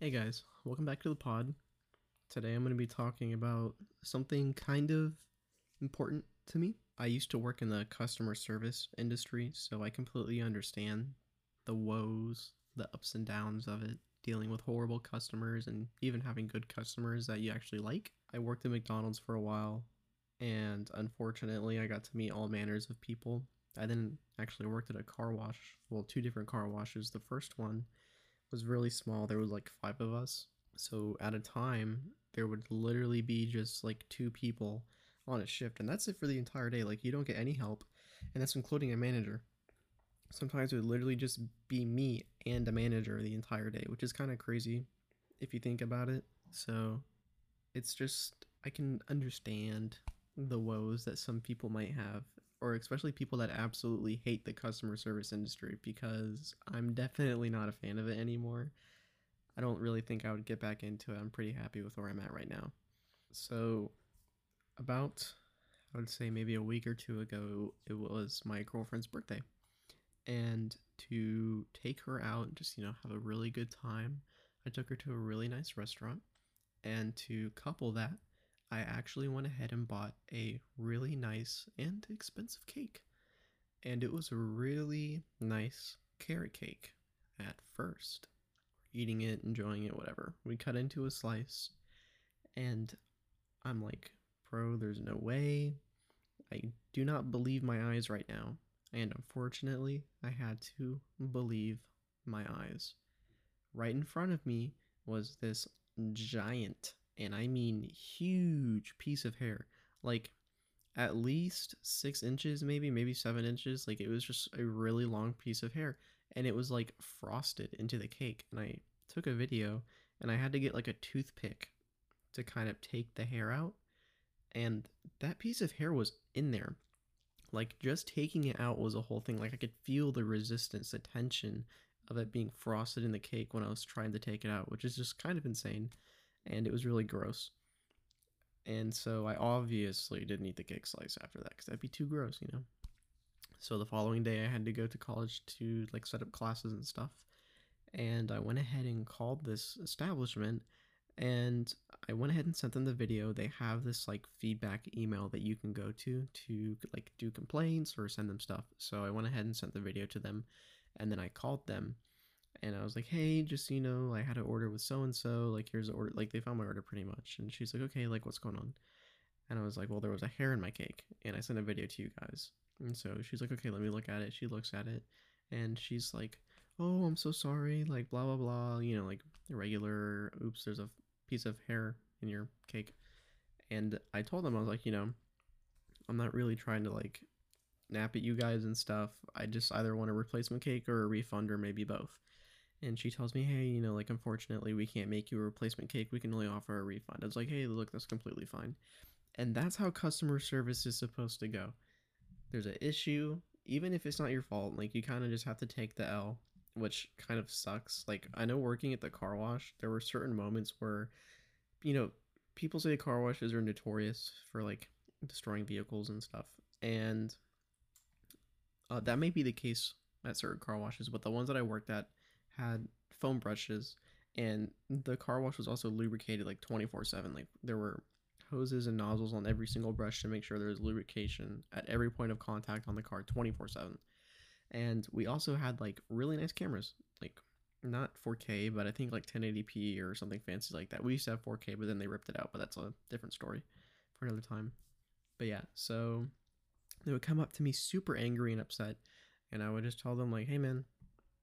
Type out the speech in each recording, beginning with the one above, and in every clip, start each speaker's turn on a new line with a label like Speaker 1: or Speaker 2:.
Speaker 1: Hey guys, welcome back to the pod. Today I'm going to be talking about something kind of important to me. I used to work in the customer service industry, so I completely understand the woes, the ups and downs of it, dealing with horrible customers and even having good customers that you actually like. I worked at McDonald's for a while, and unfortunately, I got to meet all manners of people. I then actually worked at a car wash, well, two different car washes. The first one was really small. There was like five of us. So at a time, there would literally be just like two people on a shift, and that's it for the entire day. Like you don't get any help, and that's including a manager. Sometimes it would literally just be me and a manager the entire day, which is kind of crazy if you think about it. So it's just I can understand the woes that some people might have or especially people that absolutely hate the customer service industry because I'm definitely not a fan of it anymore. I don't really think I would get back into it. I'm pretty happy with where I'm at right now. So, about, I would say maybe a week or two ago, it was my girlfriend's birthday. And to take her out and just, you know, have a really good time, I took her to a really nice restaurant. And to couple that I actually went ahead and bought a really nice and expensive cake. And it was a really nice carrot cake at first. Eating it, enjoying it, whatever. We cut into a slice, and I'm like, bro, there's no way. I do not believe my eyes right now. And unfortunately, I had to believe my eyes. Right in front of me was this giant and I mean huge piece of hair, like at least six inches, maybe, maybe seven inches. Like it was just a really long piece of hair, and it was like frosted into the cake. And I took a video, and I had to get like a toothpick to kind of take the hair out, and that piece of hair was in there. Like just taking it out was a whole thing. Like I could feel the resistance, the tension of it being frosted in the cake when I was trying to take it out, which is just kind of insane and it was really gross. And so I obviously didn't eat the cake slice after that because that'd be too gross, you know. So the following day, I had to go to college to like set up classes and stuff. And I went ahead and called this establishment and I went ahead and sent them the video. They have this like feedback email that you can go to to like do complaints or send them stuff. So I went ahead and sent the video to them and then I called them and I was like, hey, just you know, I had an order with so and so. Like, here's the order. Like, they found my order pretty much. And she's like, okay, like, what's going on? And I was like, well, there was a hair in my cake. And I sent a video to you guys. And so she's like, okay, let me look at it. She looks at it. And she's like, oh, I'm so sorry. Like, blah, blah, blah. You know, like, regular, oops, there's a piece of hair in your cake. And I told them, I was like, you know, I'm not really trying to, like, nap at you guys and stuff. I just either want a replacement cake or a refund or maybe both and she tells me, hey, you know, like unfortunately we can't make you a replacement cake. We can only offer a refund. I was like, hey, look, that's completely fine. And that's how customer service is supposed to go. There's an issue, even if it's not your fault, like you kind of just have to take the L, which kind of sucks. Like I know working at the car wash, there were certain moments where, you know, people say car washes are notorious for like destroying vehicles and stuff. And uh, that may be the case at certain car washes, but the ones that I worked at, had foam brushes and the car wash was also lubricated like 24/7 like there were hoses and nozzles on every single brush to make sure there was lubrication at every point of contact on the car 24/7 and we also had like really nice cameras like not 4K but I think like 1080p or something fancy like that. We used to have 4K but then they ripped it out but that's a different story for another time. But yeah so they would come up to me super angry and upset and I would just tell them like hey man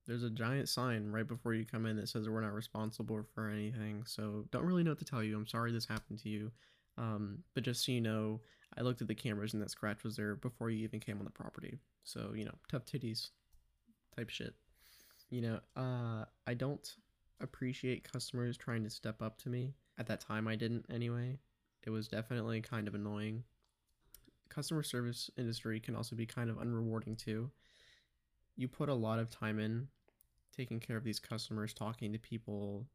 Speaker 1: there's a giant sign right before you come in that says we're not responsible for anything. So don't really know what to tell you. I'm sorry this happened to you. Um, but just so you know, I looked at the cameras and that scratch was there before you even came on the property. So, you know, tough titties type shit. You know, uh, I don't appreciate customers trying to step up to me. At that time, I didn't anyway. It was definitely kind of annoying. Customer service industry can also be kind of unrewarding too you put a lot of time in taking care of these customers, talking to people,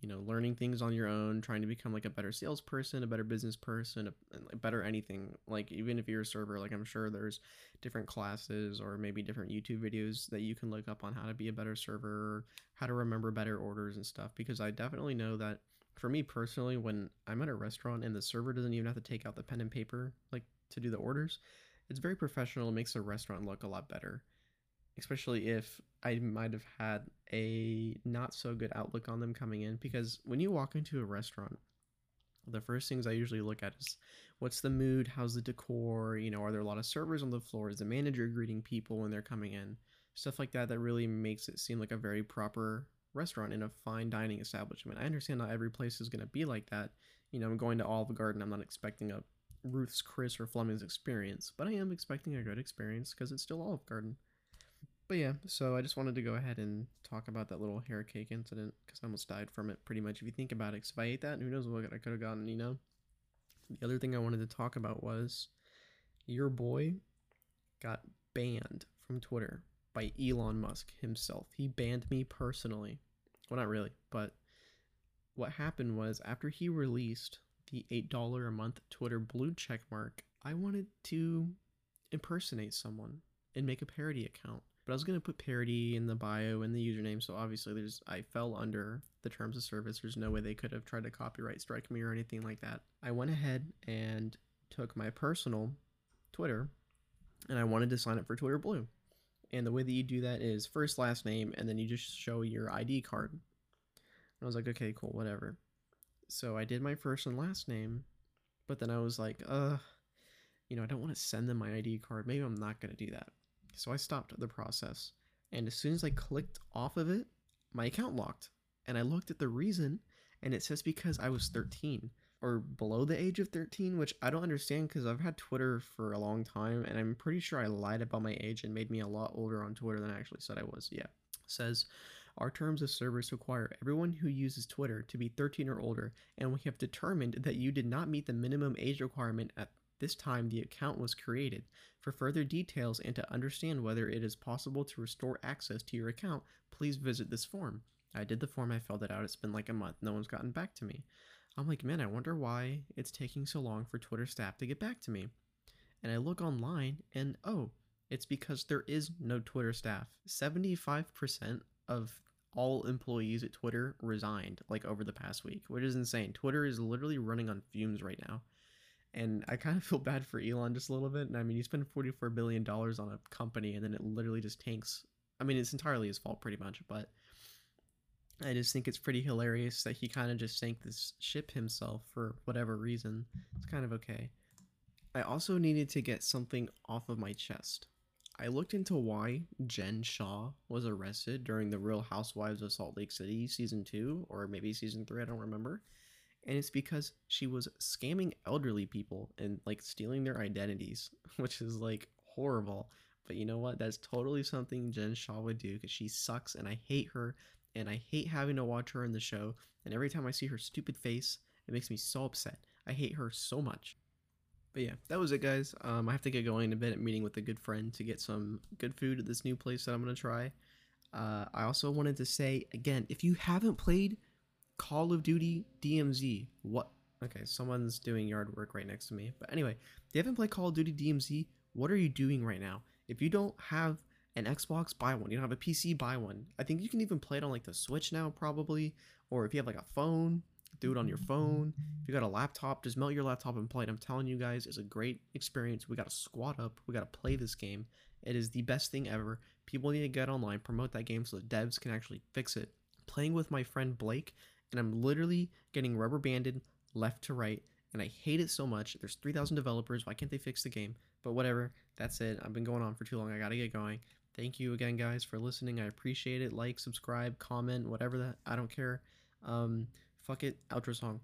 Speaker 1: you know, learning things on your own, trying to become like a better salesperson, a better business person, a, a better anything. Like even if you're a server, like I'm sure there's different classes or maybe different YouTube videos that you can look up on how to be a better server, how to remember better orders and stuff. Because I definitely know that for me personally, when I'm at a restaurant and the server doesn't even have to take out the pen and paper like to do the orders, it's very professional. It makes the restaurant look a lot better especially if I might have had a not so good outlook on them coming in. Because when you walk into a restaurant, the first things I usually look at is what's the mood, how's the decor, you know, are there a lot of servers on the floor, is the manager greeting people when they're coming in, stuff like that. That really makes it seem like a very proper restaurant in a fine dining establishment. I understand not every place is going to be like that. You know, I'm going to Olive Garden, I'm not expecting a Ruth's Chris or Fleming's experience, but I am expecting a good experience because it's still Olive Garden. But yeah, so I just wanted to go ahead and talk about that little hair cake incident because I almost died from it pretty much if you think about it. Because if I ate that, who knows what I could have gotten, you know? The other thing I wanted to talk about was your boy got banned from Twitter by Elon Musk himself. He banned me personally. Well, not really, but what happened was after he released the $8 a month Twitter blue check mark, I wanted to impersonate someone and make a parody account. But I was gonna put parody in the bio and the username, so obviously there's I fell under the terms of service. There's no way they could have tried to copyright strike me or anything like that. I went ahead and took my personal Twitter and I wanted to sign up for Twitter Blue. And the way that you do that is first last name and then you just show your ID card. And I was like, okay, cool, whatever. So I did my first and last name, but then I was like, uh, you know, I don't want to send them my ID card. Maybe I'm not gonna do that. So I stopped the process. And as soon as I clicked off of it, my account locked. And I looked at the reason, and it says because I was 13 or below the age of 13, which I don't understand because I've had Twitter for a long time, and I'm pretty sure I lied about my age and made me a lot older on Twitter than I actually said I was. Yeah. Says our terms of service require everyone who uses Twitter to be 13 or older, and we have determined that you did not meet the minimum age requirement at this time the account was created. For further details and to understand whether it is possible to restore access to your account, please visit this form. I did the form, I filled it out. It's been like a month. No one's gotten back to me. I'm like, man, I wonder why it's taking so long for Twitter staff to get back to me. And I look online and oh, it's because there is no Twitter staff. 75% of all employees at Twitter resigned like over the past week, which is insane. Twitter is literally running on fumes right now. And I kind of feel bad for Elon just a little bit. And I mean, he spent $44 billion on a company and then it literally just tanks. I mean, it's entirely his fault pretty much, but I just think it's pretty hilarious that he kind of just sank this ship himself for whatever reason. It's kind of okay. I also needed to get something off of my chest. I looked into why Jen Shah was arrested during the Real Housewives of Salt Lake City season 2 or maybe season 3, I don't remember and it's because she was scamming elderly people and like stealing their identities, which is like horrible. But you know what? That's totally something Jen Shah would do because she sucks and I hate her and I hate having to watch her in the show. And every time I see her stupid face, it makes me so upset. I hate her so much. But yeah, that was it, guys. Um, I have to get going in a bit, meeting with a good friend to get some good food at this new place that I'm going to try. Uh, I also wanted to say again if you haven't played Call of Duty DMZ. What? Okay, someone's doing yard work right next to me. But anyway, if you haven't played Call of Duty DMZ, what are you doing right now? If you don't have an Xbox, buy one. You don't have a PC, buy one. I think you can even play it on like the Switch now, probably. Or if you have like a phone, do it on your phone. If you got a laptop, just melt your laptop and play it. I'm telling you guys, it's a great experience. We got to squat up. We got to play this game. It is the best thing ever. People need to get online, promote that game so the devs can actually fix it. Playing with my friend Blake and I'm literally getting rubber banded left to right, and I hate it so much. There's 3,000 developers. Why can't they fix the game? But whatever. That's it. I've been going on for too long. I gotta get going. Thank you again, guys, for listening. I appreciate it. Like, subscribe, comment, whatever that. I don't care. Um, fuck it. Outro song.